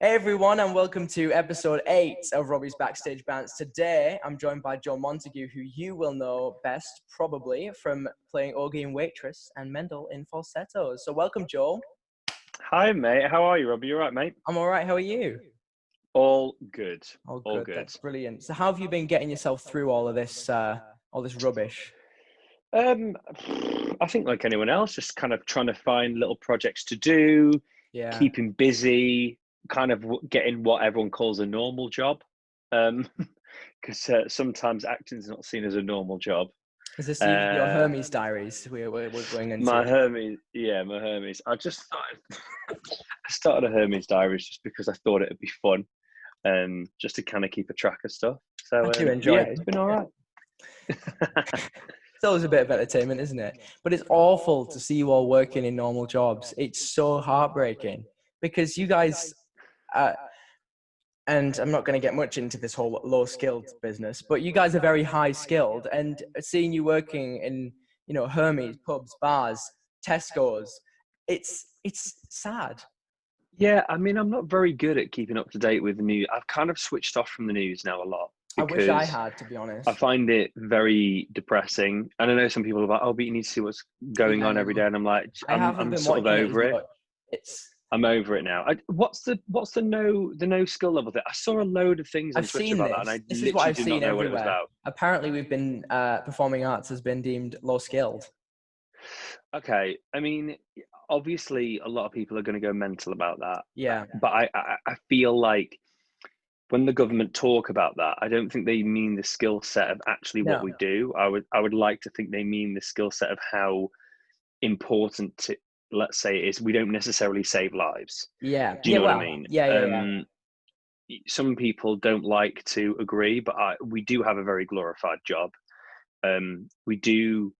Hey everyone, and welcome to episode eight of Robbie's Backstage Bounce. Today, I'm joined by Joel Montague, who you will know best probably from playing Augie in Waitress and Mendel in Falsettos. So, welcome, Joel. Hi, mate. How are you, Robbie? You all right, mate? I'm all right. How are you? All good. All All good. good. That's brilliant. So, how have you been getting yourself through all of this, uh, all this rubbish? Um, I think like anyone else, just kind of trying to find little projects to do, Yeah. keeping busy, kind of getting what everyone calls a normal job. Um, because uh, sometimes is not seen as a normal job. Is this your- your uh, Hermes diaries we're, we're, we're going into? My Hermes, yeah, my Hermes. I just started, I started a Hermes diaries just because I thought it'd be fun, um, just to kind of keep a track of stuff. So I do um, enjoy yeah, it. it's been all right. It's always a bit of entertainment, isn't it? But it's awful to see you all working in normal jobs. It's so heartbreaking because you guys, uh, and I'm not going to get much into this whole low skilled business, but you guys are very high skilled. And seeing you working in, you know, Hermes, pubs, bars, Tesco's, it's it's sad. Yeah, I mean, I'm not very good at keeping up to date with the news. I've kind of switched off from the news now a lot. I wish I had, to be honest. I find it very depressing. And I know some people are like, oh, but you need to see what's going on every day. And I'm like, I I'm, I'm sort of over it. It's I'm over it now. I, what's the what's the no the no skill level thing? I saw a load of things on I've Twitter seen about this. that, and I This is what I've did seen not know what it was everywhere. about. apparently we've been uh, performing arts has been deemed low skilled. Okay, I mean, obviously, a lot of people are going to go mental about that. Yeah. but I, I I feel like when the government talk about that, I don't think they mean the skill set of actually what No. we do. I would I would like to think they mean the skill set of how important to, let's say it is. We don't necessarily save lives. Yeah. Do you yeah, know well, what I mean? Yeah, yeah, yeah. Um, y- Some people don't like to agree, but I, we do have a very glorified job. Um, we do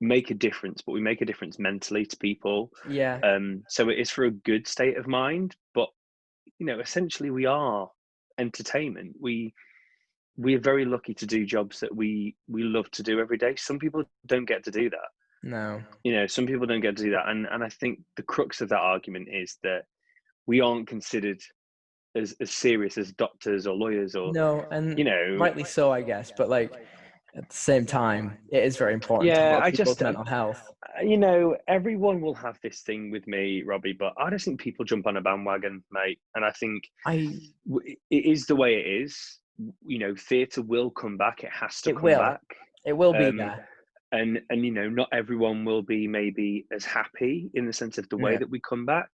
make a difference, but we make a difference mentally to people. Yeah. Um, so it is for a good state of mind, but you know, essentially we are entertainment. We we are very lucky to do jobs that we we love to do every day. Some people don't get to do that. No. You know, some people don't get to do that. And and I think the crux of that argument is that we aren't considered as, as serious as doctors or lawyers or No, and you know rightly so, I guess. But like at the same time, it is very important. Yeah, I just- mental health. you know, everyone will have this thing with me, Robbie, but I just think people jump on a bandwagon, mate. And I think I it is the way it is. You know, theatre will come back. It has to It come will. back. it will be Um, there. And and you know, not everyone will be maybe as happy in the sense of the way Yeah. that we come back.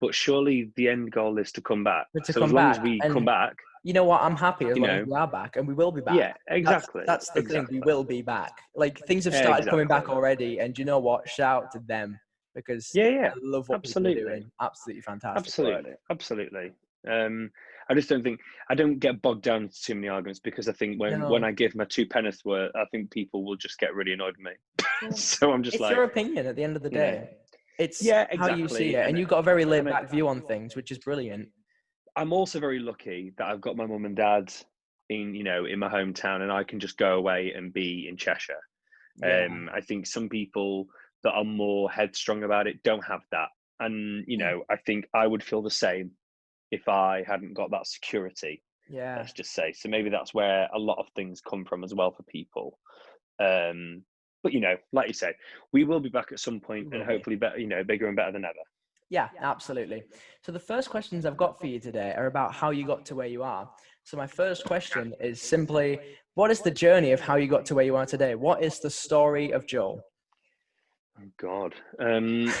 But surely the end goal is to come back. To so come as long back, as we and come back, You know what? I'm happy as long as we are back, and we will be back. yeah, exactly. That's, the exactly. thing. We will be back. Like things have started coming back already, and you know what? Shout out to them because Yeah, yeah. I love what absolutely. people are doing. Absolutely fantastic. Absolutely, absolutely. Um, I just don't think I don't get bogged down into too many arguments because I think when when I give my two penneth worth, I think people will just get really annoyed with me. Yeah. so I'm just it's like, your opinion at the end of the you know. day. It's Yeah, exactly. how you see it, and and you've got a very laid back view on things, which is brilliant. I'm also very lucky that I've got my mum and dad in you know in my hometown, and I can just go away and be in Cheshire. Yeah. Um, I think some people that are more headstrong about it don't have that, and you know I think I would feel the same if I hadn't got that security. yeah. let's just say. So maybe that's where a lot of things come from as well for people. Um, but you know, like you say, we will be back at some point We and hopefully better, you know, bigger and better than ever. Yeah, absolutely. So the first questions I've got for you today are about how you got to where you are. So my first question is simply, what is the journey of how you got to where you are today? What is the story of Joel? Oh God. Um,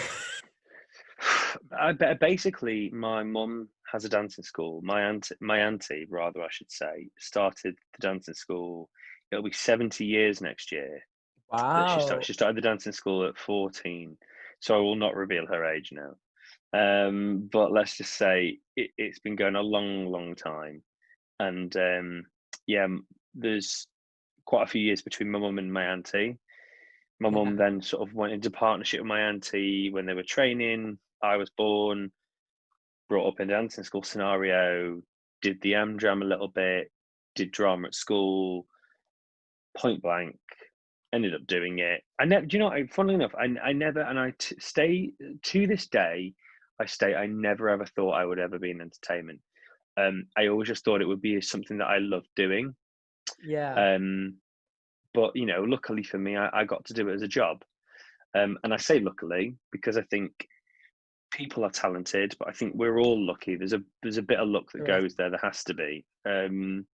I basically my mum has a dancing school. My auntie, my auntie, rather, I should say, started the dancing school. It'll be seventy years next year. Wow. She started, she started the dancing school at 14. So I will not reveal her age now. Um, but let's just say it, it's been going a long, long time. And um, yeah, there's quite a few years between my mum and my auntie. My Yeah. mum then sort of went into partnership with my auntie when they were training. I was born, brought up in dancing school scenario, did the Amdram a little bit, did drama at school, point blank, ended up doing it. I never, do you know, what, funnily enough, I, I never, and I t- stay to this day, I stay, I never ever thought I would ever be in entertainment. Um, I always just thought it would be something that I loved doing. Yeah. Um, but you know, luckily for me, I, I got to do it as a job. Um, and I say luckily because I think people are talented, but I think we're all lucky. There's a there's a bit of luck that goes there. There has to be. Um,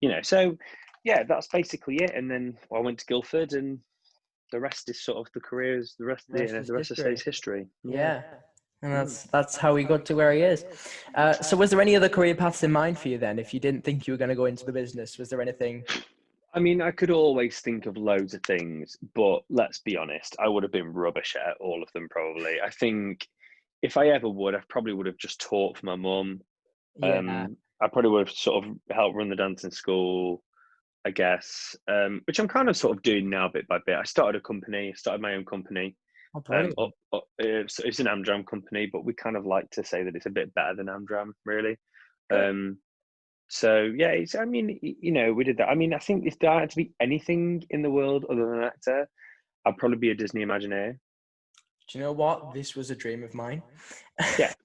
you know, so yeah, that's basically it. And then I went to Guildford, and the rest is sort of the careers. The rest, The the, rest is the rest history. is history. yeah. And that's that's how he got to where he is. Uh, so, was there any other career paths in mind for you then? If you didn't think you were going to go into the business, was there anything? I mean, I could always think of loads of things, but let's be honest, I would have been rubbish at all of them probably. I think if I ever would, I probably would have just taught for my mum. Yeah. Um, I probably would have sort of helped run the dancing school, I guess, um, which I'm kind of sort of doing now bit by bit. I started a company, started my own company. Oh, Um, up, up, it's, it's an Amdram company, but we kind of like to say that it's a bit better than Amdram, really. Um, so yeah, it's, I mean, you know, we did that. I mean, I think if there had to be anything in the world other than an actor, I'd probably be a Disney Imagineer. Do you know what? This was a dream of mine. Yeah.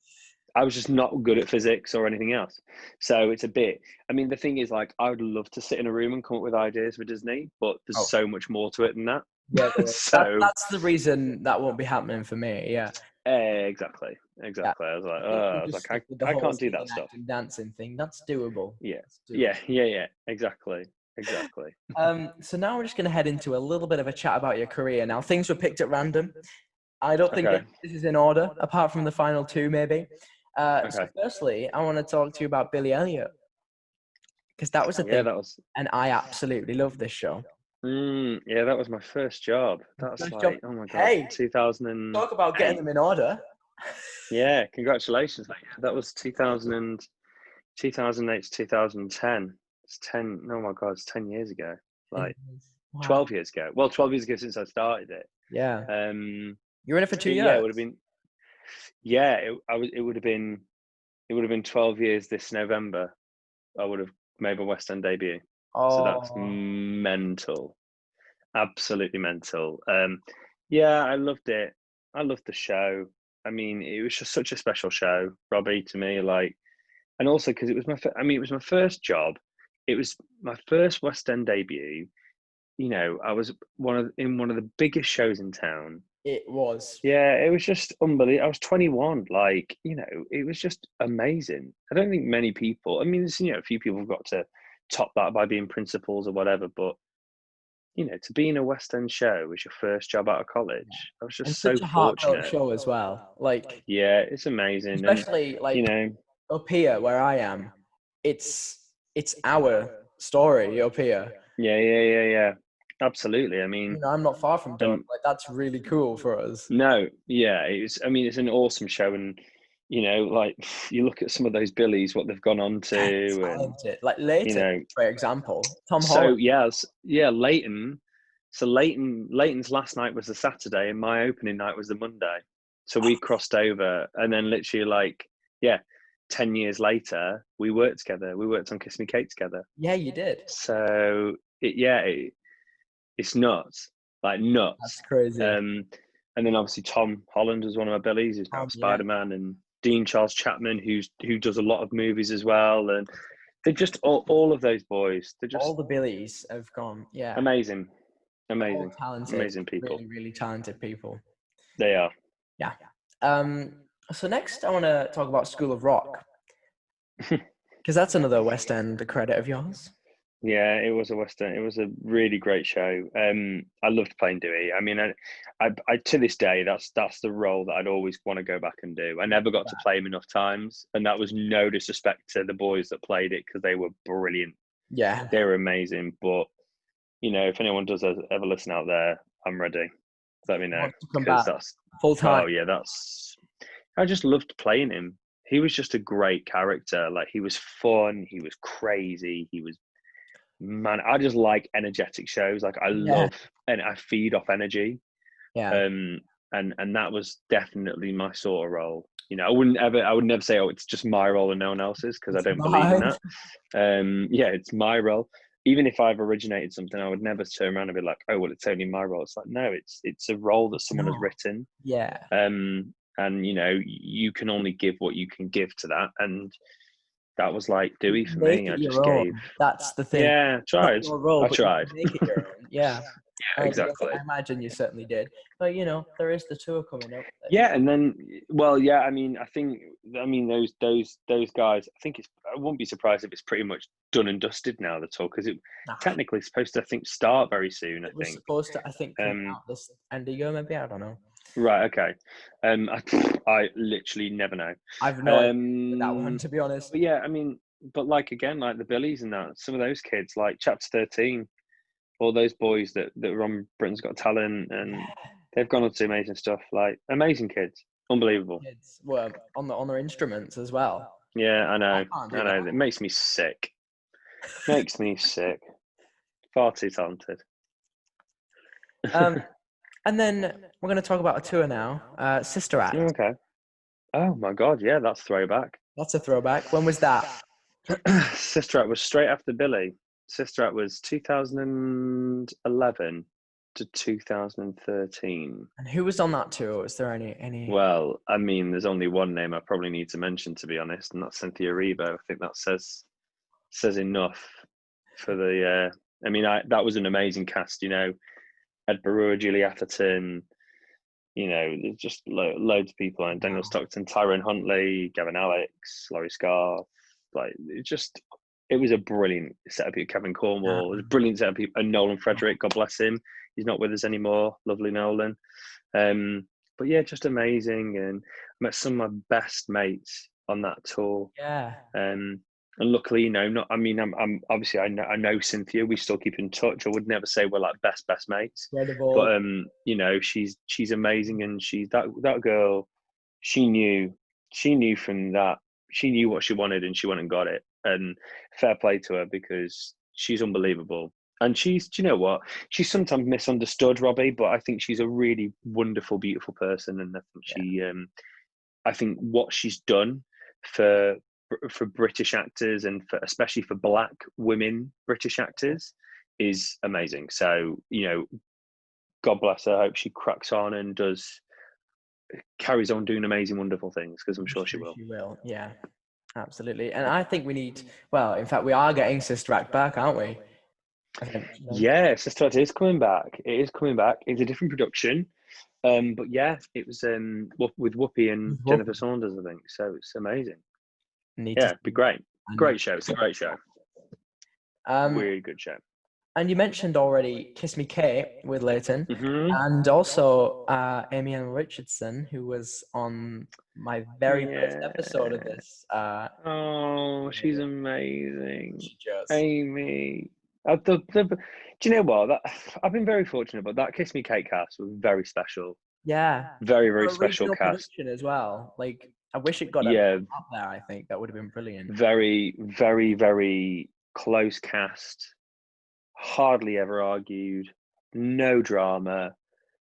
I was just not good at physics or anything else. So it's a bit. I mean, the thing is, like, I would love to sit in a room and come up with ideas for Disney, but there's Oh. so much more to it than that. Yeah. So- That- that's the reason that won't be happening for me. Yeah. Exactly, exactly. I was like, I oh, I was like, stick with the I, I can't do that stuff. dancing thing. That's doable. Yeah, That's doable. yeah, yeah, yeah. Exactly, exactly. Um, so now we're just going to head into a little bit of a chat about your career. Now, things were picked at random. I don't think Okay. this is in order, apart from the final two, maybe. Uh, So, firstly, I want to talk to you about Billy Elliot because that was a Yeah, thing, that was. and I absolutely love this show. Mm, yeah, that was my first job. That's First like, job. oh my god, Hey, 2000 and Talk about getting them in order. yeah, congratulations. That was 2000 and 2008 to 2010. It's 10. Oh my god, it's 10 years ago. Like Wow. 12 years ago. Well, 12 years ago since I started it. Yeah, Um, you're in it for two years. yeah, it would have been. Yeah, it, I was. It would have been. It would have been 12 years this November. I would have made my West End debut. Oh, So that's mental, absolutely mental. Um, yeah, I loved it. I loved the show. I mean, it was just such a special show, Robbie, to me. Like, and also because it was my. I mean, it was my first job. It was my first West End debut. You know, I was one of in one of the biggest shows in town. It was. Yeah, it was just unbelievable. I was 21. Like, you know, it was just amazing. I don't think many people, I mean, there's, you know, a few people have got to top that by being principals or whatever, but, you know, to be in a West End show was your first job out of college. I was And just so such a fortunate. show as well. Like, Yeah, it's amazing. And, especially like you know, up here where I am, it's it's our story up here. yeah, yeah, yeah, yeah. Absolutely. I You mean, know, I'm not far from done. Um, Like that's really cool for us. no, yeah, it's, I mean, it's an awesome show. And, you know, like you look at some of those Billies, what they've gone on to, and, Like later, you know, for example, Tom so Holland. yes, yeah, Layton. So Layton, Layton's last night was the Saturday, and my opening night was the Monday. So we crossed over, and then literally like, yeah, ten years later, we worked together. We worked on Kiss Me Kate together. Yeah, you did. So it, yeah, it, it's nuts, like nuts. That's crazy. Um, and then obviously Tom Holland was one of my billies, who's now Tom. Spider Man, and Dean Charles Chapman, who's who does a lot of movies as well, and they're just all, all of those boys. They're just All the Billies have gone. Yeah, amazing, all amazing, talented, amazing people. really, really talented people. They are. Yeah. Um, so next, I want to talk about School of Rock because that's another West End credit of yours. Yeah, it was a western. It was a really great show. Um, I loved playing Dewey. I mean, I, I, I to this day, that's that's the role that I'd always want to go back and do. I never got to play him enough times, and that was no disrespect to the boys that played it because they were brilliant. Yeah, They were amazing. But you know, if anyone does ever listen out there, I'm ready. Let me know come because back that's full time. Oh yeah, that's. I just loved playing him. He was just a great character. Like he was fun. He was crazy. He was man. I just like energetic shows. Like I Yeah. love and I feed off energy. Yeah, Um, and and that was definitely my sort of role. You know, I wouldn't ever. I would never say, "Oh, it's just my role and no one else's," because I don't believe in that. Um, yeah, it's my role. Even if I've originated something, I would never turn around and be like, "Oh, well, it's only my role." It's like, no, it's it's a role that someone No. has written yeah, um, and you know you can only give what you can give to that and that was like Dewey for Make me. I just own. gave. That's the thing. Yeah, tried. role, I tried. Make it your own. Yeah. Yeah, exactly. I imagine you certainly did. But you know, there is the tour coming up. Yeah, and then well, yeah. I mean, I think I mean those those those guys. I think it's. I wouldn't be surprised if it's pretty much done and dusted now. The tour because it Nah, technically supposed to I think start very soon. I it was think. supposed to, I think, Um, out this end of year, maybe. I don't know. Right. Okay. Um. I, I literally never know. I've no Um. that one, to be honest. But yeah, I mean, but like again, like the Billies and that, some of those kids, like Chapter Thirteen, all those boys that that were on Britain's Got Talent, and they've gone on to amazing stuff. Like amazing kids, unbelievable. Kids were on the on their instruments as well. Yeah, I know. can't I know. that. It makes me sick. Makes me sick. Far too talented. Um, and then we're going to talk about a tour now. Uh, Sister Act. okay. Oh my god, yeah, that's throwback. That's a throwback. When was that? Sister Act was straight after Billy. Sister Act was 2011 to 2013. And who was on that tour? Was there any any? Well, I mean, there's only one name I probably need to mention, to be honest, and that's Cynthia Erivo. I think that says says enough for the. Uh, I mean, I, that was an amazing cast. You know, Ed Barua, Julie Atherton. You know, there's just lo- loads of people, and Daniel Stockton, Tyrone Huntley, Gavin Alex, Laurie Scarth. Like, it just, it was a brilliant set of people. Kevin Cornwall, it was a brilliant set of people, and Nolan Frederick, God bless him. He's not with us anymore. Lovely Nolan. Um, but yeah, just amazing. And I met some of my best mates on that tour. Yeah. Um, and luckily, you know, not. I mean, I'm, I'm obviously I know, I know Cynthia. We still keep in touch. I would never say we're like best best mates, Incredible. but um, you know, she's she's amazing, and she's that that girl. She knew she knew from that she knew what she wanted, and she went and got it. And fair play to her because she's unbelievable. And she's, do you know what? She's sometimes misunderstood, Robbie, but I think she's a really wonderful, beautiful person, and I think she, um, I think what she's done for for British actors and for especially for Black women British actors is amazing. So you know, God bless her. I hope she cracks on and does carries on doing amazing, wonderful things because I'm sure she will. She will. Yeah. Absolutely. And I think we need. Well, in fact, we are getting Sister Act back, aren't we? I think, you Yeah, Sister Act is coming back. It is coming back. It's a different production. Um, but yeah, it was um with Whoopi and Jennifer Saunders, I think. So it's amazing. Need Yeah, to it'd be great. Great show. It's a great show. Um, really good show. and you mentioned already Kiss Me Kate with Layton. hmm and also uh, Amy Ellen Richardson, who was on my very first episode of this. Uh, Oh, she's amazing. she just, Amy. Uh, the, the, do you know what? That, I've been very fortunate, but that Kiss Me Kate cast was very special. yeah, Very, very special cast. as well. Like, I wish it got Yeah, up there. I think that would have been brilliant. very, very, very close cast. Hardly ever argued. No drama.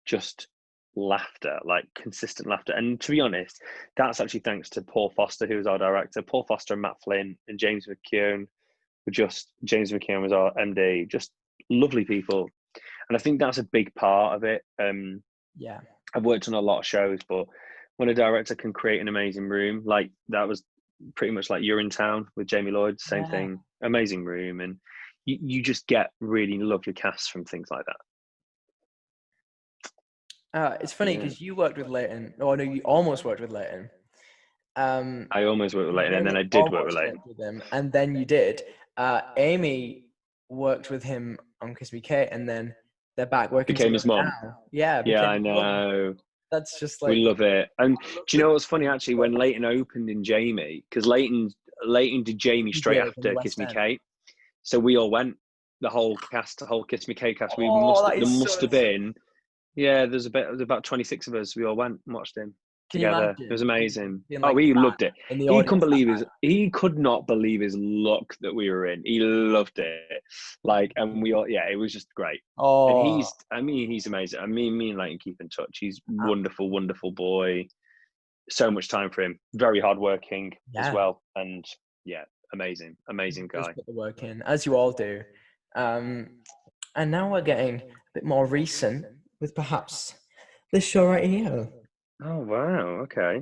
Just laughter, like consistent laughter. And to be honest, that's actually thanks to Paul Foster, who was our director. Paul Foster and Matt Flynn and James McKeown were just James McKeown was our MD. Just lovely people. And I think that's a big part of it. Um, Yeah, I've worked on a lot of shows, but when a director can create an amazing room, like that was pretty much like Urinetown with Jamie Lloyd, same Yeah. thing, amazing room, and you, you just get really lovely casts from things like that. uh, it's funny Yeah. because you worked with Layton. Oh no, you almost worked with Layton. Um, I almost worked with Layton, and then I did work with Layton. with him, and then you did. Uh, Amy worked with him on Kiss Me Kate, and then they're back working. Became his together mum. now. Yeah, Yeah, I became his know. That's just like we love it. And do you know what's funny actually? When Layton opened in Jamie, because Layton Layton did Jamie straight Yeah, after Kiss Me. Kate, so we all went. The whole cast, the whole Kiss Me Kate cast. We Oh, must there must so have been. Yeah, there's about there's about twenty six of us. We all went and watched him together. It was amazing. oh, like he that loved it. He couldn't believe his. He could not believe his luck that we were in. He loved it. Like, and we all, yeah, it was just great. Oh, And he's, I mean, he's amazing. I mean, me and Layton keep in touch. He's wonderful, wonderful boy. So much time for him. Very hardworking Yeah. as well. And yeah, amazing, amazing guy. put the work in, as you all do. Um, and now we're getting a bit more recent with perhaps this show right here. Oh wow, okay.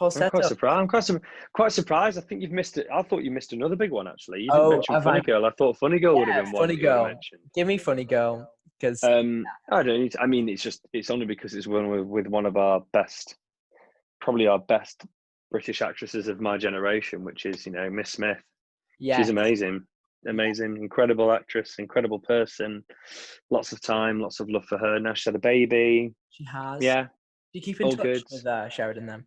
I'm quite surprised. I'm quite, sur- quite surprised. I think you've missed it. I thought you missed another big one actually. You didn't Oh, mention Funny I? Girl. I thought Funny Girl would Yeah, have been one Funny Girl. Give me funny girl, because Um, I don't need. To, I mean, it's just it's only because it's one with, with one of our best, probably our best British actresses of my generation, which is you know Miss Smith. yeah, She's amazing, amazing, incredible actress, incredible person. Lots of time, lots of love for her. Now she's had a baby. she has. Yeah, Do you keep in all touch good. with uh, Sheridan then?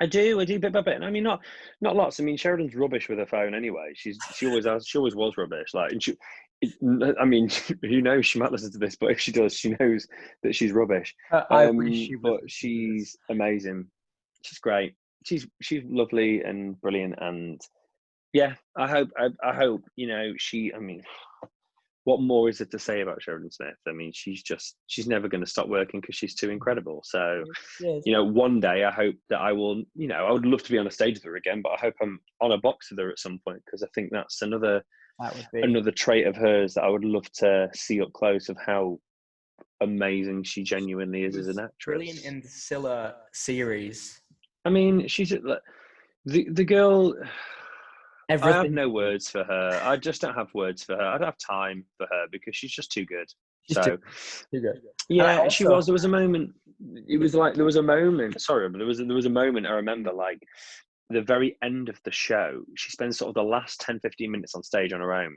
I do, I do bit by bit. And I mean, not not lots. I mean, Sheridan's rubbish with her phone anyway. She's she always has, she always was rubbish. Like, and she, I mean, who knows? She might listen to this, but if she does, she knows that she's rubbish. Uh, I Um, wish she but she's amazing. She's great. She's she's lovely and brilliant. And yeah, I hope I, I hope you know she. I mean, what more is there to say about Sheridan Smith? I mean, she's just she's never going to stop working because she's too incredible. So Yes. you know, one day I hope that I will, you know, I would love to be on a stage with her again, but I hope I'm on a box with her at some point because I think that's another that would be another trait of hers that I would love to see up close of how amazing she genuinely is as an actress. brilliant in the Cilla series. I mean, she's the the girl. I have no words for her. I just don't have words for her. I don't have time for her because she's just too good. She's so too- Too good. Yeah, she was. There was a moment. It was like there was a moment. Sorry, but there was there was a moment I remember like the very end of the show. She spends sort of the last 10, 15 minutes on stage on her own.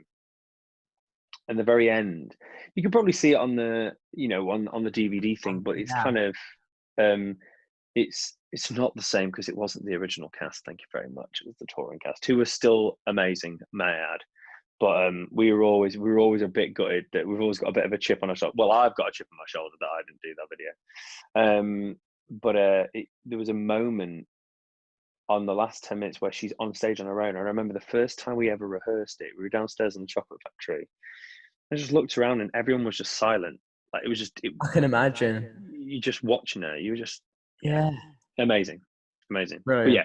And the very end, you can probably see it on the you know on on the DVD thing, but it's Yeah. kind of um, it's it's not the same because it wasn't the original cast. Thank you very much. It was the touring cast, who were still amazing, may I add but um, we were always we were always a bit gutted that we've always got a bit of a chip on our shoulder. Well, I've got a chip on my shoulder that I didn't do that video. Um, but uh, it, there was a moment on the last ten minutes where she's on stage on her own. I remember the first time we ever rehearsed it. We were downstairs in the chocolate factory. I just looked around and everyone was just silent. Like it was just it, I can imagine. you just watching her. You were just Yeah. Amazing, amazing. But yeah,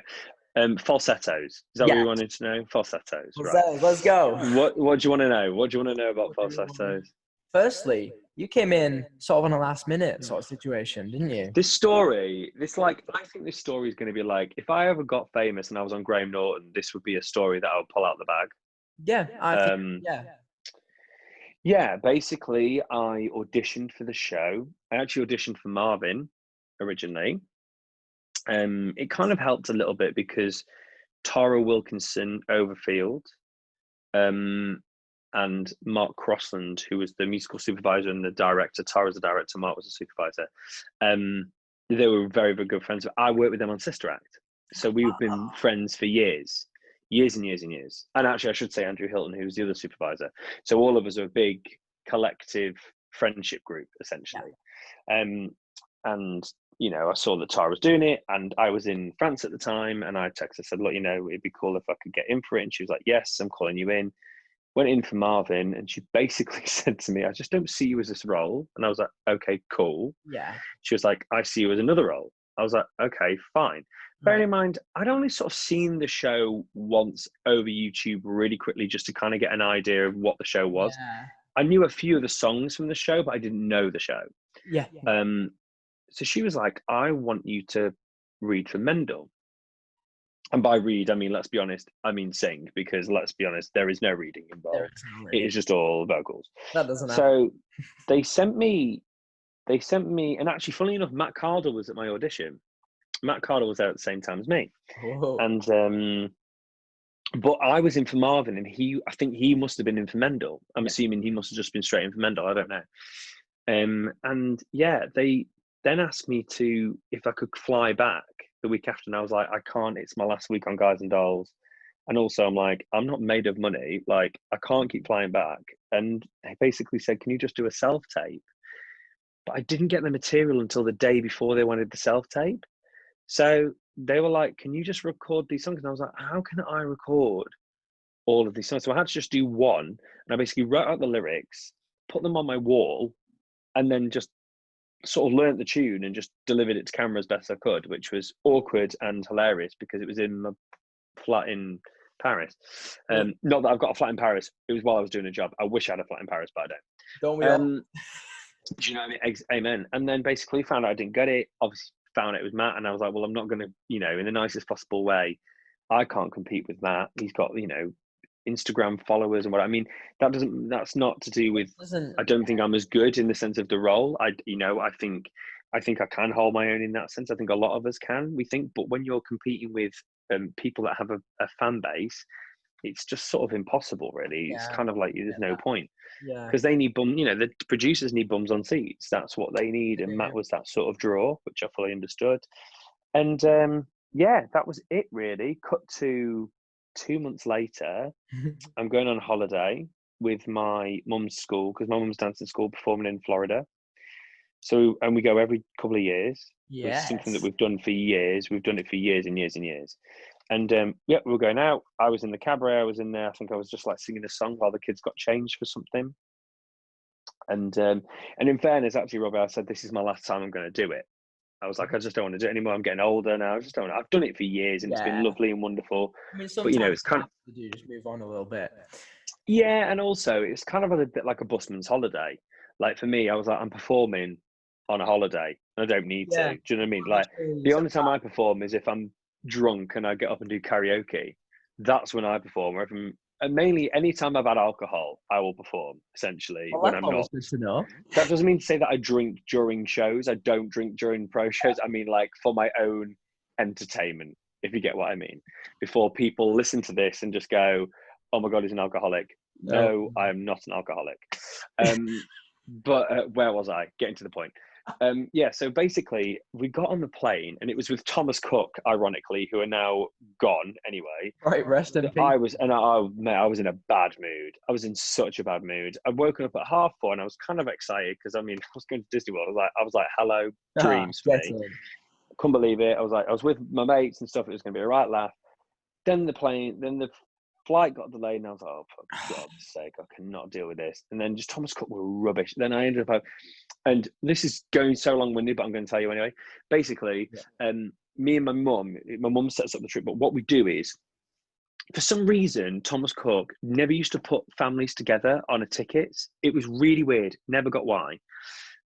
um, falsettos. Is that what Yeah. you wanted to know? Falsettos. Let's, Right. go, let's go. What What do you want to know? What do you want to know about What do you wanna falsettos? Firstly, you came in sort of on a last minute sort of situation, didn't you? This story, this like, I think this story is going to be like, if I ever got famous and I was on Graham Norton, this would be a story that I would pull out the bag. Yeah. I think, Um, yeah. yeah, basically, I auditioned for the show. I actually auditioned for Marvin originally. Um, it kind of helped a little bit because Tara Wilkinson Overfield, um, and Mark Crossland, who was the musical supervisor and the director. Tara's the director, Mark was the supervisor. Um, they were very, very good friends. I worked with them on Sister Act, so we've been Ah. friends for years, years and years and years. And actually, I should say Andrew Hilton, who was the other supervisor. So all of us are a big collective friendship group, essentially. Um, and you know, I saw that Tara was doing it, and I was in France at the time, and I texted her, said, "Look, you know, it'd be cool if I could get in for it." And she was like, "Yes, I'm calling you in." Went in for Marvin, and she basically said to me, "I just don't see you as this role." And I was like, "Okay, cool." Yeah. She was like, "I see you as another role." I was like, "Okay, fine." Bearing Right. in mind, I'd only sort of seen the show once over YouTube really quickly just to kind of get an idea of what the show was. Yeah. I knew a few of the songs from the show, but I didn't know the show. Yeah. Um, so she was like, I want you to read for Mendel. And by read, I mean, let's be honest, I mean sing, because let's be honest, there is no reading involved. reading. is just all vocals. That doesn't happen. So they sent me, they sent me, and actually, funnily enough, Matt Cardle was at my audition. Matt Cardle was there at the same time as me. Whoa. And um, but I was in for Marvin, and he, I think he must have been in for Mendel. I'm Yeah. assuming he must have just been straight in for Mendel. I don't know. Um, and yeah, they then asked me to if I could fly back the week after, and I was like, I can't. It's my last week on Guys and Dolls, and also I'm like, I'm not made of money. Like I can't keep flying back. And they basically said, Can you just do a self tape? But I didn't get the material until the day before they wanted the self tape. So they were like, Can you just record these songs? And I was like, How can I record all of these songs? So I had to just do one. And I basically wrote out the lyrics, put them on my wall, and then just sort of learnt the tune and just delivered it to camera as best I could, which was awkward and hilarious because it was in my flat in Paris. Um, not that I've got a flat in Paris. It was while I was doing a job. I wish I had a flat in Paris, but I don't. Don't we all? Um, do you know what I mean? Ex- Amen. And then basically found out I didn't get it. Obviously, found out it was Matt, and I was like, well, I'm not going to, you know, in the nicest possible way. I can't compete with Matt. He's got, you know, Instagram followers and what I mean. That doesn't. That's not to do with. I don't think I'm as good in the sense of the role. I, you know, I think, I think I can hold my own in that sense. I think a lot of us can. We think, but when you're competing with um, people that have a, a fan base, it's just sort of impossible. Really, it's kind of like there's no Yeah. point yeah. because they need bum. You know, the producers need bums on seats. That's what they need, and Yeah. Matt was that sort of draw, which I fully understood. And um, yeah, that was it. Really, cut to two months later. I'm going on holiday with my mum's school because my mum's dancing school performing in Florida. So, and we go every couple of years. It's something that we've done for years. We've done it for years and years and years. And um, yeah, we were going out. I was in the cabaret. I was in there. I think I was just like singing a song while the kids got changed for something. And um, and in fairness, actually, Robbie, I said this is my last time I'm going to do it. I was like, I just don't want to do it anymore. I'm getting older now. I just don't. I've done it for years, and it's been lovely and wonderful. I mean, but, you know, it's kind you do just move on a little bit. Yeah, and also it's kind of a bit like a busman's holiday. Like for me, I was like, I'm performing on a holiday, and I don't need Yeah. to. Do you know what I mean? Like the only time I perform is if I'm drunk and I get up and do karaoke. That's when I perform. Or if I'm, and mainly anytime I've had alcohol, I will perform. Essentially, Well, when I'm not. good to know. That doesn't mean to say that I drink during shows. I don't drink during pro shows. I mean, like for my own entertainment, if you get what I mean. Before people listen to this and just go, "Oh my god, he's an alcoholic." No, I am not an alcoholic. Um, but uh, where was I? Getting to the point. Um, yeah, so basically, we got on the plane, and it was with Thomas Cook, ironically, who are now gone anyway. Right, rest in peace. I was, and I, mate, I was in a bad mood. I was in such a bad mood. I'd woken up at half four, and I was kind of excited because I mean, I was going to Disney World. I was like, I was like, hello, Ah, dreams for me. Couldn't believe it. I was like, I was with my mates and stuff. It was going to be a right laugh. Then the plane, then the flight got delayed, and I was like, oh, for God's sake, I cannot deal with this. And then just Thomas Cook were rubbish. Then I ended up, and this is going so long winded, but I'm going to tell you anyway. Basically, um, me and my mum, my mum sets up the trip, but what we do is, for some reason, Thomas Cook never used to put families together on a ticket. It was really weird. Never got why.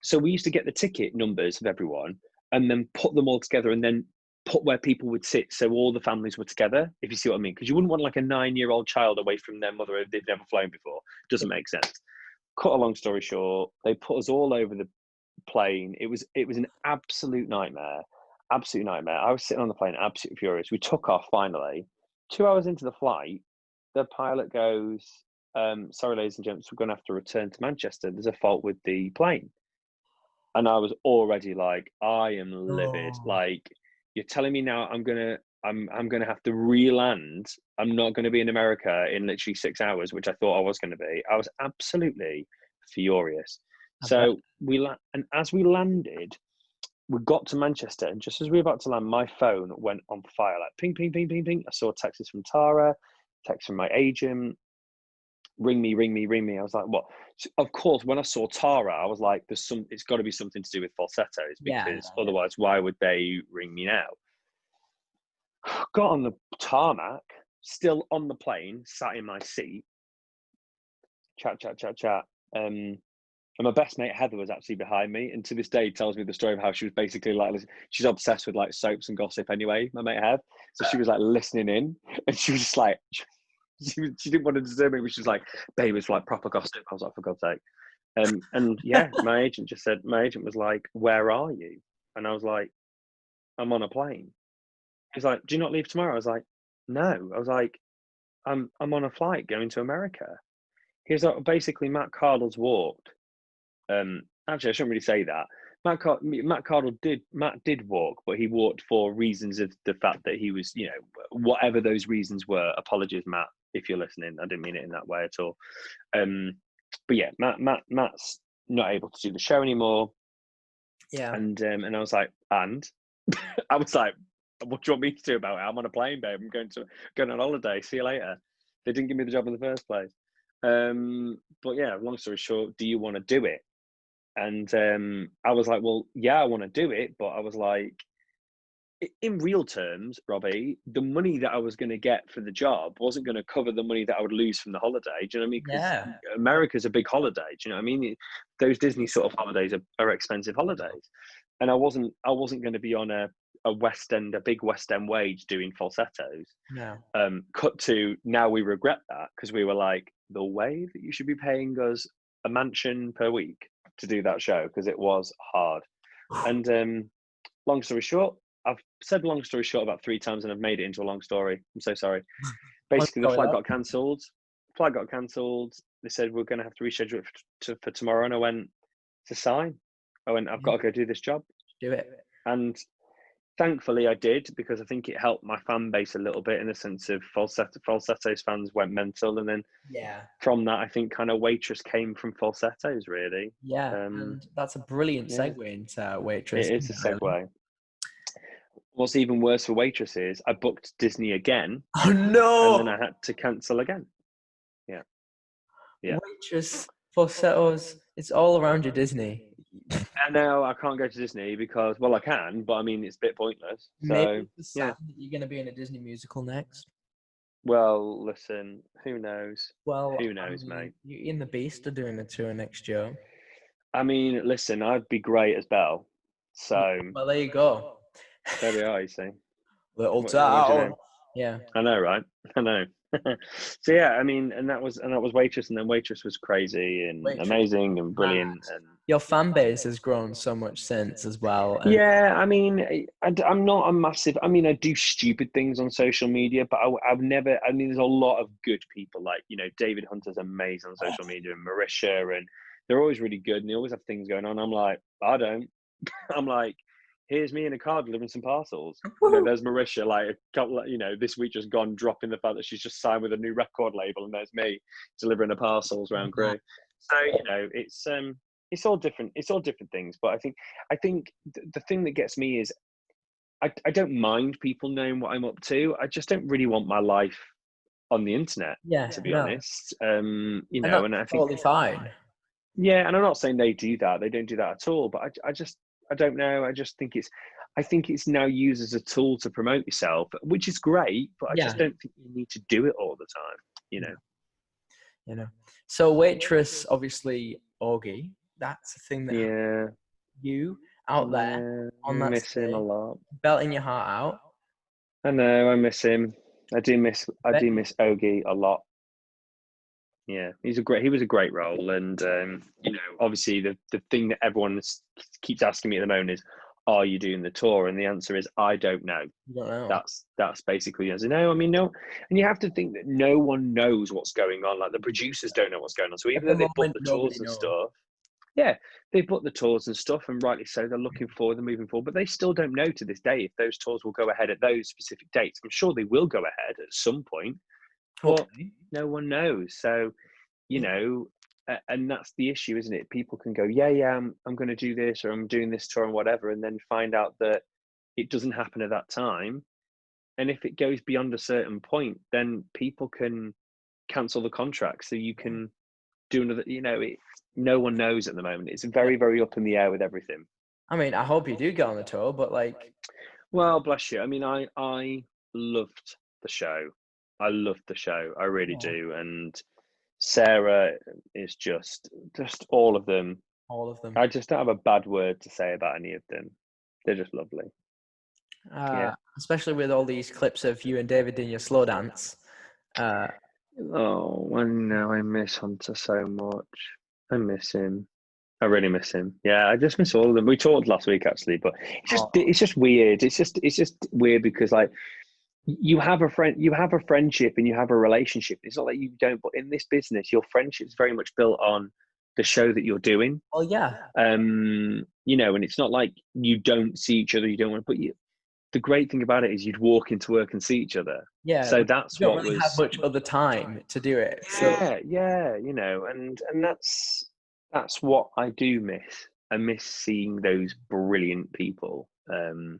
So we used to get the ticket numbers of everyone and then put them all together and then put where people would sit so all the families were together, if you see what I mean. Because you wouldn't want like a nine year old child away from their mother if they've never flown before. Doesn't make sense. Cut a long story short, they put us all over the plane. It was it was an absolute nightmare. Absolute nightmare. I was sitting on the plane, absolutely furious. We took off finally. Two hours into the flight, the pilot goes, um, sorry, ladies and gents, we're going to have to return to Manchester. There's a fault with the plane. And I was already like, I am livid. Oh. Like, you're telling me now I'm gonna I'm I'm gonna have to re-land. I'm not gonna be in America in literally six hours, which I thought I was gonna be. I was absolutely furious. I So we la- and as we landed, we got to Manchester, and just as we were about to land, my phone went on fire, like ping, ping, ping, ping, ping. I saw texts from Tara, text from my agent, ring me, ring me, ring me. I was like, what? So, of course, when I saw Tara, I was like, there's some. It's got to be something to do with falsettos because yeah. otherwise, why would they ring me now? Got on the tarmac, still on the plane, sat in my seat. Chat, chat, chat, chat. Um, and my best mate Heather was actually behind me, and to this day tells me the story of how she was basically like, she's obsessed with like soaps and gossip anyway. My mate Heather, so she was like listening in, and she was just like, she, she didn't want to disturb me, but she was like, babe, it's like proper gossip. I was like, for God's sake. Um, and yeah, my agent just said, my agent was like, where are you? And I was like, I'm on a plane. He's like, do you not leave tomorrow? I was like, no. I was like, I'm I'm on a flight going to America. He's like, basically, Matt Cardle's walked. Um, actually, I shouldn't really say that. Matt, Matt Cardle did Matt did walk, but he walked for reasons of the fact that he was, you know, whatever those reasons were. Apologies, Matt, if you're listening. I didn't mean it in that way at all. Um, but yeah, Matt Matt Matt's not able to do the show anymore, Yeah. and um, and I was like, and I was like, what do you want me to do about it? I'm on a plane, babe. I'm going to going on holiday. See you later. They didn't give me the job in the first place. Um, but yeah, long story short, do you want to do it? And um, I was like, well, yeah, I want to do it, but I was like, in real terms, Robbie, the money that I was going to get for the job wasn't going to cover the money that I would lose from the holiday. Do you know what I mean? Yeah. America's a big holiday. Do you know what I mean? Those Disney sort of holidays are, are expensive holidays. and I wasn't I wasn't going to be on a a West End, a big West End wage doing falsettos. No. Um, cut to now we regret that because we were like, the way that you should be paying us a mansion per week to do that show because it was hard. And um, long story short, I've said long story short about three times and I've made it into a long story. I'm so sorry. Basically, the flight got cancelled. Flight got cancelled. They said we're going to have to reschedule it for, to, for tomorrow, and I went, "It's a sign." I went, "I've got to go do this job," Do it. and thankfully I did because I think it helped my fan base a little bit in the sense of falsetto. Falsettos fans went mental, and then Yeah. from that, I think kind of waitress came from falsettos. Really, Yeah. Um, and that's a brilliant yeah. segue into waitress. it is a segue. What's even worse for waitresses, I booked Disney again, Oh no! and then I had to cancel again. Yeah. yeah. Waitress, falsettos, it's all around your Disney. And now I can't go to Disney because, well, I can, but I mean, it's a bit pointless. So, Maybe yeah. that you're going to be in a Disney musical next. well, listen, who knows? Well, Who I knows, mean, mate? You in the Beast are doing a tour next year. I mean, listen, I'd be great as Belle. So Well, there you go. There we are. You see, Little What- town. Oh, yeah. I know, right? I know. so yeah, I mean, and that was and that was waitress, and then waitress was crazy and Waitress amazing and brilliant. And Your fan base has grown so much since as well. and- yeah, I mean, I, am not a massive. I mean, I do stupid things on social media, but I, have never. I mean, there's a lot of good people. Like you know, David Hunter's amazing on social media, and Marisha, and they're always really good, and they always have things going on. I'm like, I don't. I'm like, here's me in a car delivering some parcels. You know, there's Marisha, like a couple, you know, this week just gone dropping the fact that she's just signed with a new record label, and there's me delivering the parcels around Crewe. So you know, it's um, it's all different. It's all different things. But I think, I think th- the thing that gets me is, I I don't mind people knowing what I'm up to. I just don't really want my life on the internet, yeah, to be no. honest. Um, you And know, that's and I think totally fine. yeah, and I'm not saying they do that. They don't do that at all. But I, I just, I don't know. I just think it's, I think it's now used as a tool to promote yourself, which is great. But I just don't think you need to do it all the time. You know. You know. So waitress, obviously, Augie. That's a thing that Yeah. you out there yeah, on I that miss him a lot. belting your heart out. I know. I miss him. I do miss. I do miss Augie a lot. Yeah, he's a great. He was a great role, and um, you know, obviously, the the thing that everyone keeps asking me at the moment is, "Are you doing the tour?" And the answer is, "I don't know." Don't know. That's that's basically the answer. No, I mean no, and you have to think that no one knows what's going on. Like the producers don't know what's going on. So even though they book the tours and knows. stuff, yeah, they book the tours and stuff, and rightly so. They're looking forward, they're moving forward, but they still don't know to this day if those tours will go ahead at those specific dates. I'm sure they will go ahead at some point. Hopefully. no one knows. So, you mm. know, and that's the issue, isn't it? People can go, yeah, yeah, I'm, I'm going to do this or I'm doing this tour and whatever, and then find out that it doesn't happen at that time. And if it goes beyond a certain point, then people can cancel the contract. So you can mm. do another, you know, it, no one knows at the moment. It's very, very up in the air with everything. I mean, I hope you do get on the tour, but like, Well, bless you. I mean, I I loved the show. I love the show. I really Yeah. do. And Sarah is just just all of them. all of them. I just don't have a bad word to say about any of them. They're just lovely. Uh, Especially with all these clips of you and David doing your slow dance. Uh, Oh, I know. I miss Hunter so much. I miss him. I really miss him. Yeah, I just miss all of them. We talked last week actually, but it's just Oh. it's just weird. It's just it's just weird because like you have a friend you have a friendship and you have a relationship. It's not that you don't, but in this business, your friendship is very much built on the show that you're doing. well, yeah. Um, you know, and it's not like you don't see each other, you don't want to but you the great thing about it is you'd walk into work and see each other. Yeah. so that's don't what really was have much other time to do it. So, yeah, yeah, you know, and and that's that's what I do miss. I miss seeing those brilliant people. Um,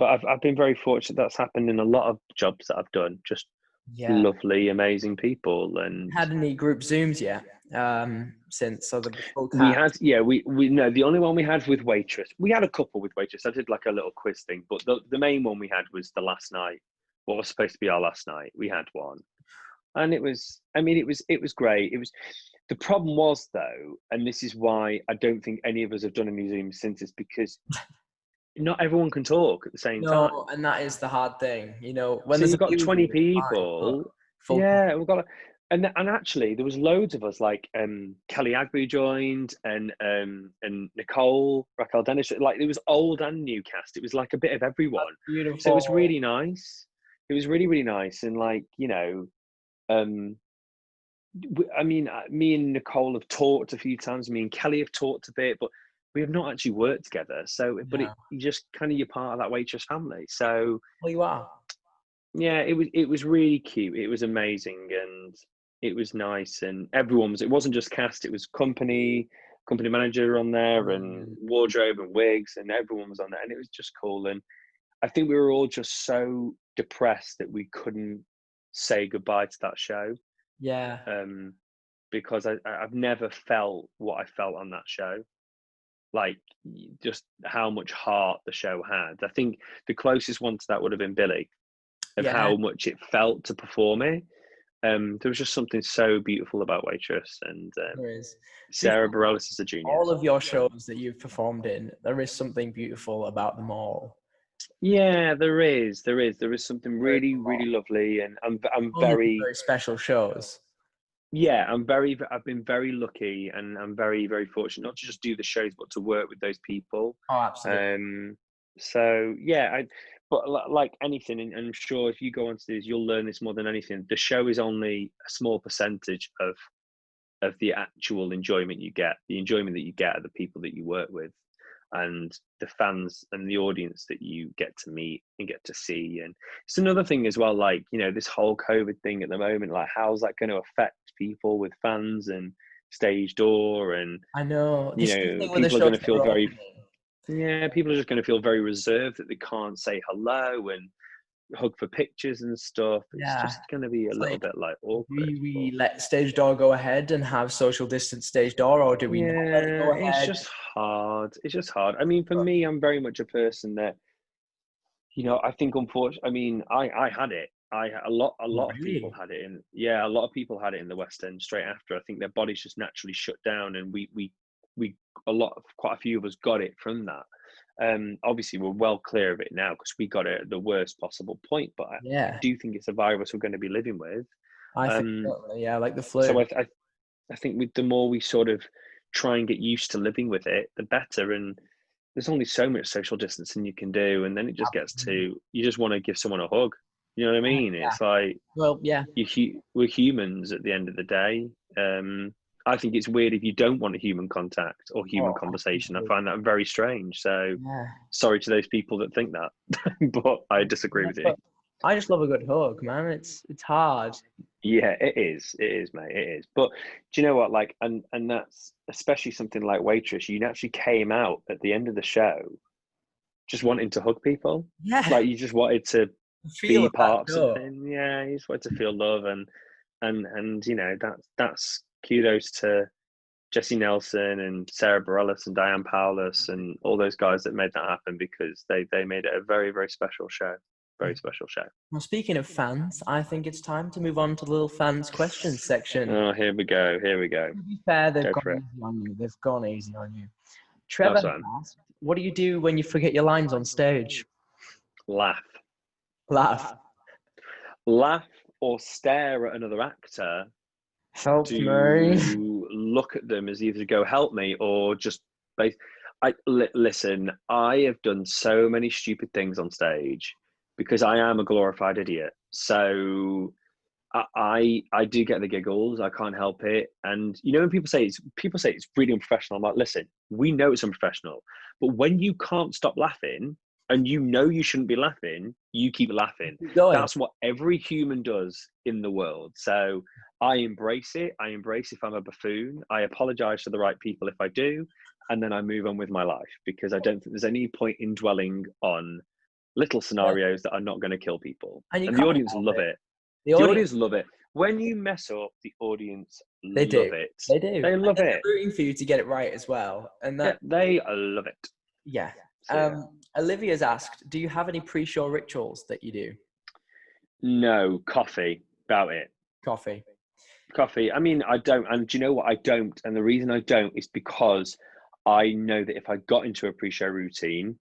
but I've I've been very fortunate that's happened in a lot of jobs that I've done. Just yeah. lovely, amazing people, and Had any group Zooms yet? Um, since other we had yeah we we no the only one we had with waitress. We had a couple with waitress. I did like a little quiz thing, but the the main one we had was the last night. What was supposed to be our last night. We had one, and it was. I mean, it was it was great. It was The problem was though, and this is why I don't think any of us have done a museum since, is because not everyone can talk at the same time. No, and that is the hard thing. You know, when so there's you've got 20 it's fine, but people. yeah, we've got, and and actually there was loads of us like um, Kelly Agbowu joined and um, and Nicole Raquel Dennis. Like it was old and new cast. It was like a bit of everyone. beautiful. So it was really nice. It was really really nice, and like you know, um, I mean, uh, me and Nicole have talked a few times. Me and Kelly have talked a bit, but we have not actually worked together. So, but it, you just kind of you're part of that waitress family. So well, you are. yeah, it was it was really cute. It was amazing, and it was nice, and everyone was. It wasn't just cast; it was company, company manager on there, and Mm. wardrobe and wigs, and everyone was on there, and it was just cool. And I think we were all just so depressed that we couldn't say goodbye to that show, Yeah. um, because I- I've never felt what I felt on that show. Like just how much heart the show had. I think the closest one to that would have been Billy of Yeah. how much it felt to perform it. Um, there was just something so beautiful about Waitress, and um, There is. Sara Bareilles is a genius. All of your shows that you've performed in, there is something beautiful about them all. yeah, there is, there is, there is something really, really lovely, and I'm, I'm very, very special shows. Yeah, I'm very, I've been very lucky, and I'm very, very fortunate not to just do the shows, but to work with those people. Oh, absolutely. Um, so yeah, I, but like anything, and I'm sure if you go onto this, you'll learn this more than anything. The show is only a small percentage of of the actual enjoyment you get. The enjoyment that you get are the people that you work with, and the fans and the audience that you get to meet and get to see. And it's another thing as well, like you know, this whole COVID thing at the moment. Like, how's that going to affect people with fans and stage door and I know. you This is the know, thing with the people are gonna feel very yeah, people are just going to feel very reserved that they can't say hello and hug for pictures and stuff. It's Yeah. just going to be a It's little like, bit like Do awkward. we let stage door go ahead and have social distance stage door, or do we not let it go yeah, it's just hard. It's just hard. I mean, for But- me, I'm very much a person that, you know, I think unfortunately, I mean, I I had it. I a lot a lot of people had it in. Yeah, a lot of people had it in the West End straight after. I think their bodies just naturally shut down, and we we we a lot of quite a few of us got it from that. Um, obviously, we're well clear of it now because we got it at the worst possible point. But I Yeah, do think it's a virus we're going to be living with. I think um, totally, yeah, like the flu. So I, I, I think with the more we sort of try and get used to living with it, the better. And there's only so much social distancing you can do, and then it just gets to you just want to give someone a hug. You know what I mean? yeah. It's like well, yeah, you we're humans at the end of the day. Um, I think it's weird if you don't want a human contact or human Oh, conversation. I find that very strange. So yeah. sorry to those people that think that, but I disagree with you. I just love a good hug, man. It's it's hard. Yeah, it is. It is, mate. It is. But do you know what? Like, and and that's especially something like waitress. You actually came out at the end of the show, just wanting to hug people. Yeah, Like you just wanted to feel be part of show. something. Yeah, you just wanted to feel love, and and and you know that's that's kudos to Jessie Nelson and Sara Bareilles and Diane Paulus and all those guys that made that happen because they they made it a very very special show. Very special show. Well, speaking of fans, I think it's time to move on to the little fans questions section. Oh, here we go. Here we go. To be fair, they've Go gone easy on you. They've gone easy on you. Trevor That's has fine. asked, "What do you do when you forget your lines on stage?" Laugh. Laugh. laugh or stare at another actor Help to me. look at them as either go help me or just base I listen I have done so many stupid things on stage because I am a glorified idiot so I, I I do get the giggles I can't help it and you know when people say it's people say it's really unprofessional I'm like listen we know it's unprofessional but when you can't stop laughing and you know you shouldn't be laughing you keep laughing Keep that's what every human does in the world. So I embrace it. I embrace if I'm a buffoon. I apologize to the right people if I do. And then I move on with my life because I don't think there's any point in dwelling on little scenarios that are not going to kill people. And And, the audience love it. it. the The audience, audience love it. When you mess up, the audience They love do. it. they do. They love they're it. Rooting for you to get it right as well, and Yeah, that they love it. yeah. So, yeah. Um, Olivia's asked, "Do you have any pre-show rituals that you do?" no, coffee. About it. Coffee. Coffee. I mean, I don't, and do you know what? I don't, and the reason I don't is because I know that if I got into a pre-show routine,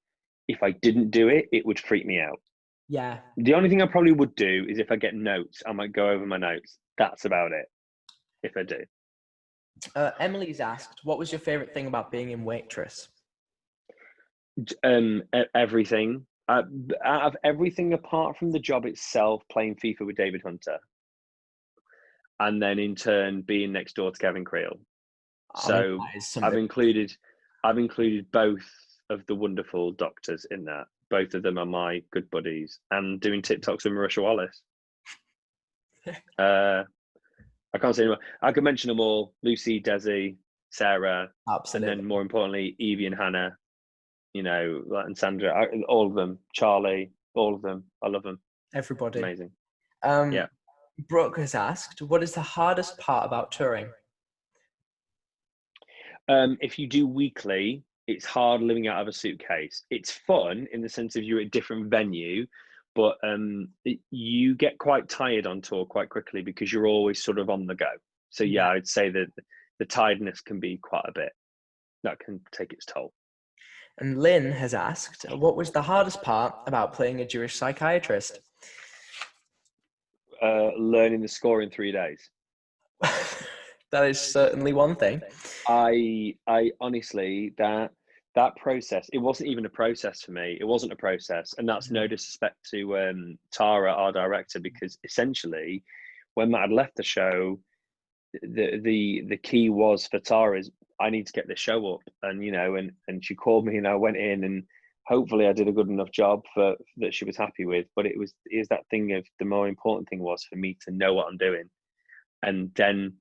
if I didn't do it, it would freak me out. Yeah. The only thing I probably would do is if I get notes, I might go over my notes. That's about it. If I do. Uh, Emily's asked, "What was your favorite thing about being in Waitress?" Um, everything. Uh, out of everything apart from the job itself, playing FIFA with David Hunter, and then in turn being next door to Kevin Creel. So that is I've included, I've included both of the wonderful doctors in that. Both of them are my good buddies, and doing TikToks with Marisha Wallace. uh, I can't say anymore. I could mention them all: Lucy, Desi, Sarah, and then more importantly, Evie and Hannah. You know, and Sandra, I, all of them. Charlie, all of them. I love them. Everybody. Amazing. Um, Yeah. Brooke has asked, "What is the hardest part about touring?" Um, if you do weekly, it's hard living out of a suitcase. It's fun in the sense of you're at a different venue, but um, it, you get quite tired on tour quite quickly because you're always sort of on the go. So yeah, I'd say that the tiredness can be quite a bit. That can take its toll. And Lynn has asked, "What was the hardest part about playing a Jewish psychiatrist?" Uh, learning the score in three days. that is certainly one thing. I I honestly that that process it wasn't even a process for me. It wasn't a process, and that's no disrespect to um, Tara, our director, because essentially, when Matt had left the show, the the the key was for Tara is I need to get this show up, and you know, and and she called me, and I went in, and hopefully I did a good enough job for that she was happy with. But it was is that thing of the more important thing was for me to know what I'm doing, and then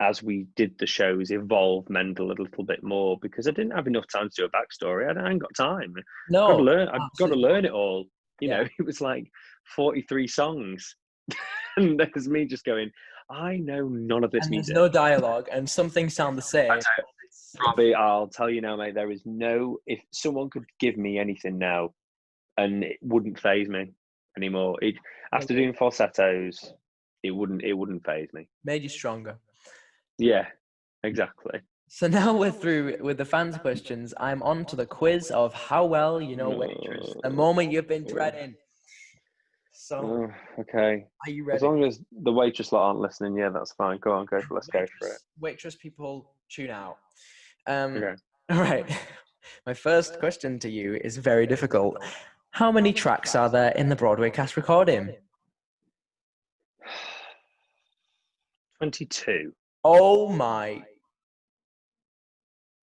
as we did the shows, evolve Mendel a little bit more because I didn't have enough time to do a backstory. I ain't got time. No, got to learn. I've got to learn it all. You Yeah. know, it was like forty-three songs, and there's me just going, I know none of this and there's music. no dialogue, and some things sound the same. Robbie, I'll tell you now, mate. There is no. If someone could give me anything now, and it wouldn't phase me anymore. It after doing falsettos, it wouldn't. It wouldn't phase me. Made you stronger. Yeah, exactly. So now we're through with the fans' questions. I'm on to the quiz of how well you know waitress. The oh, moment you've been Oh. dreading. So, Oh, okay. are you ready? As long as the waitress lot aren't listening, yeah, that's fine. Go on, go for. Let's go for it. Waitress- Waitress people, tune out. Um, Okay. All right. My first question to you is very difficult. How many tracks are there in the Broadway cast recording? Twenty-two. Oh my,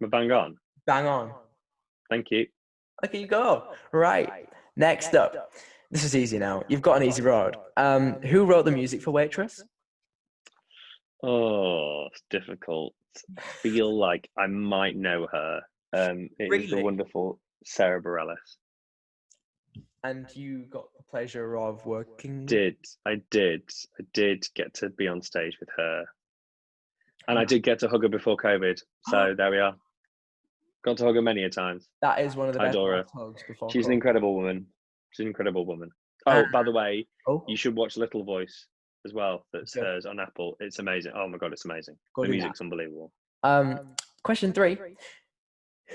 Am I bang on? bang on. Thank you. Look at you go. Right. Next up. This is easy now. You've got an easy road. Um, who wrote the music for Waitress? Oh, it's difficult. Feel like I might know her. Um, it is the wonderful Sara Bareilles. And you got the pleasure of working. Did I did I did get to be on stage with her, and I did get to hug her before COVID. So there we are. Got to hug her many a times. That is one of the I best adore her. hugs before. She's an incredible woman. She's an incredible woman. Oh, Uh, by the way, Oh, you should watch Little Voice as well. That's Okay. hers on Apple. It's amazing. Oh my god, it's amazing. go the do that. music's unbelievable. Um, question three.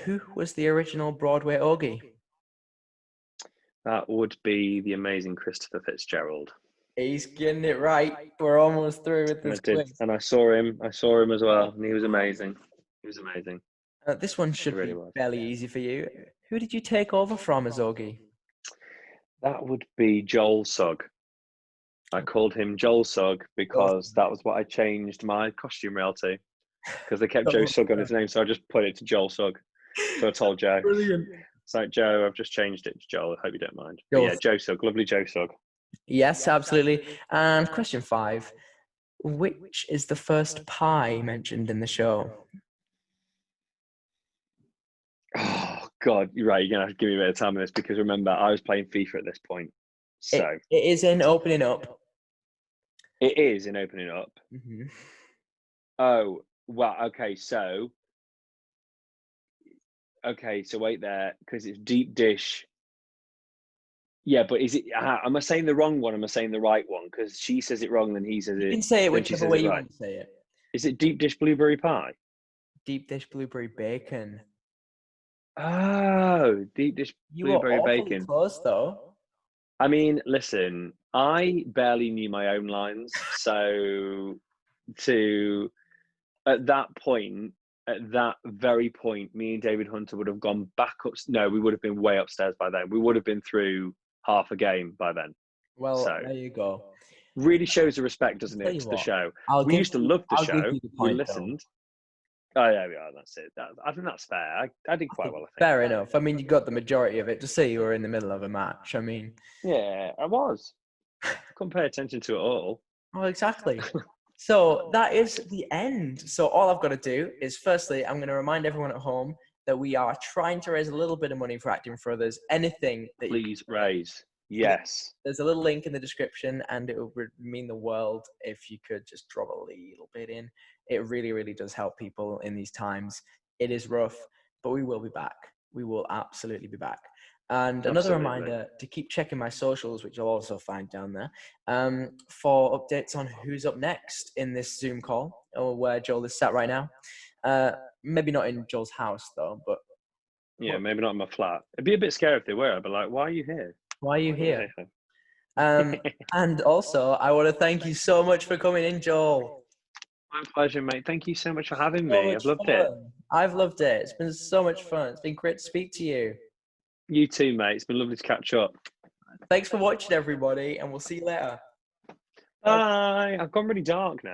Who was the original Broadway Ogie? That would be the amazing Christopher Fitzgerald. He's getting it right. We're almost through with And I this did, quiz. and I saw him. I saw him as well, and he was amazing. He was amazing. Uh, this one should really be was. fairly easy for you. Who did you take over from as Ogie? That would be Joel Sugg. I called him Joel Sugg oh. because that was what I changed my costume rail to. Because they kept oh, Joe Joel Sugg on his name, so I just put it to Joel Sugg. So I told Joe. Brilliant. It's like Joe, I've just changed it to Joel. I hope you don't mind. But Joel yeah, Joe Sugg, lovely Joe Sugg. Yes, absolutely. And question five. Which is the first pie mentioned in the show? Oh God, you're right. You're gonna have to give me a bit of time on this because remember, I was playing FIFA at this point. It- So it is in opening up. it is in opening up. Mhm. Oh, well, okay, so okay, so wait there, because it's deep dish. Yeah, but is it? Uh, am I saying the wrong one? Am I saying the right one? Because she says it wrong, then he says it. You can say it whichever way it you right. want to say it. Is it deep dish blueberry pie? Deep dish blueberry bacon. Oh, deep dish. You Blueberry awfully bacon. close though. I mean, listen, I barely knew my own lines, so to at that point, at that very point, me and David Hunter would have gone back up. No, we would have been way upstairs by then. We would have been through half a game by then. Well, So- there you go. Really shows the respect, doesn't it, to the show? I'll we used to love the I'll show. the we point, though. listened. Oh, yeah, we are. That's it. That, I think that's fair. I, I did quite well. I think. Fair enough. I mean, you got the majority of it. to say you were in the middle of a match. I mean, Yeah, I was. Couldn't pay attention to it all. oh, exactly. so that is the end. So all I've got to do is, firstly, I'm going to remind everyone at home that we are trying to raise a little bit of money for acting for others. Anything that you Please raise. Yes. there's a little link in the description and it would mean the world if you could just drop a little bit in it really really does help people in these times it is rough but we will be back we will absolutely be back and another Absolutely. reminder to keep checking my socials which you'll also find down there um, for updates on who's up next in this zoom call or where joel is sat right now uh, maybe not in joel's house though but Yeah, maybe not in my flat. It'd be a bit scary if they were. I'd be like, why are you here? Why are you here um, and also i want to thank you so much for coming in joel My pleasure, mate. Thank you so much for having so me. I've loved it. I've loved it. It's been so much fun. It's been great to speak to you. You too, mate. It's been lovely to catch up. Thanks for watching, everybody, and we'll see you later. Bye. I've gone really dark now.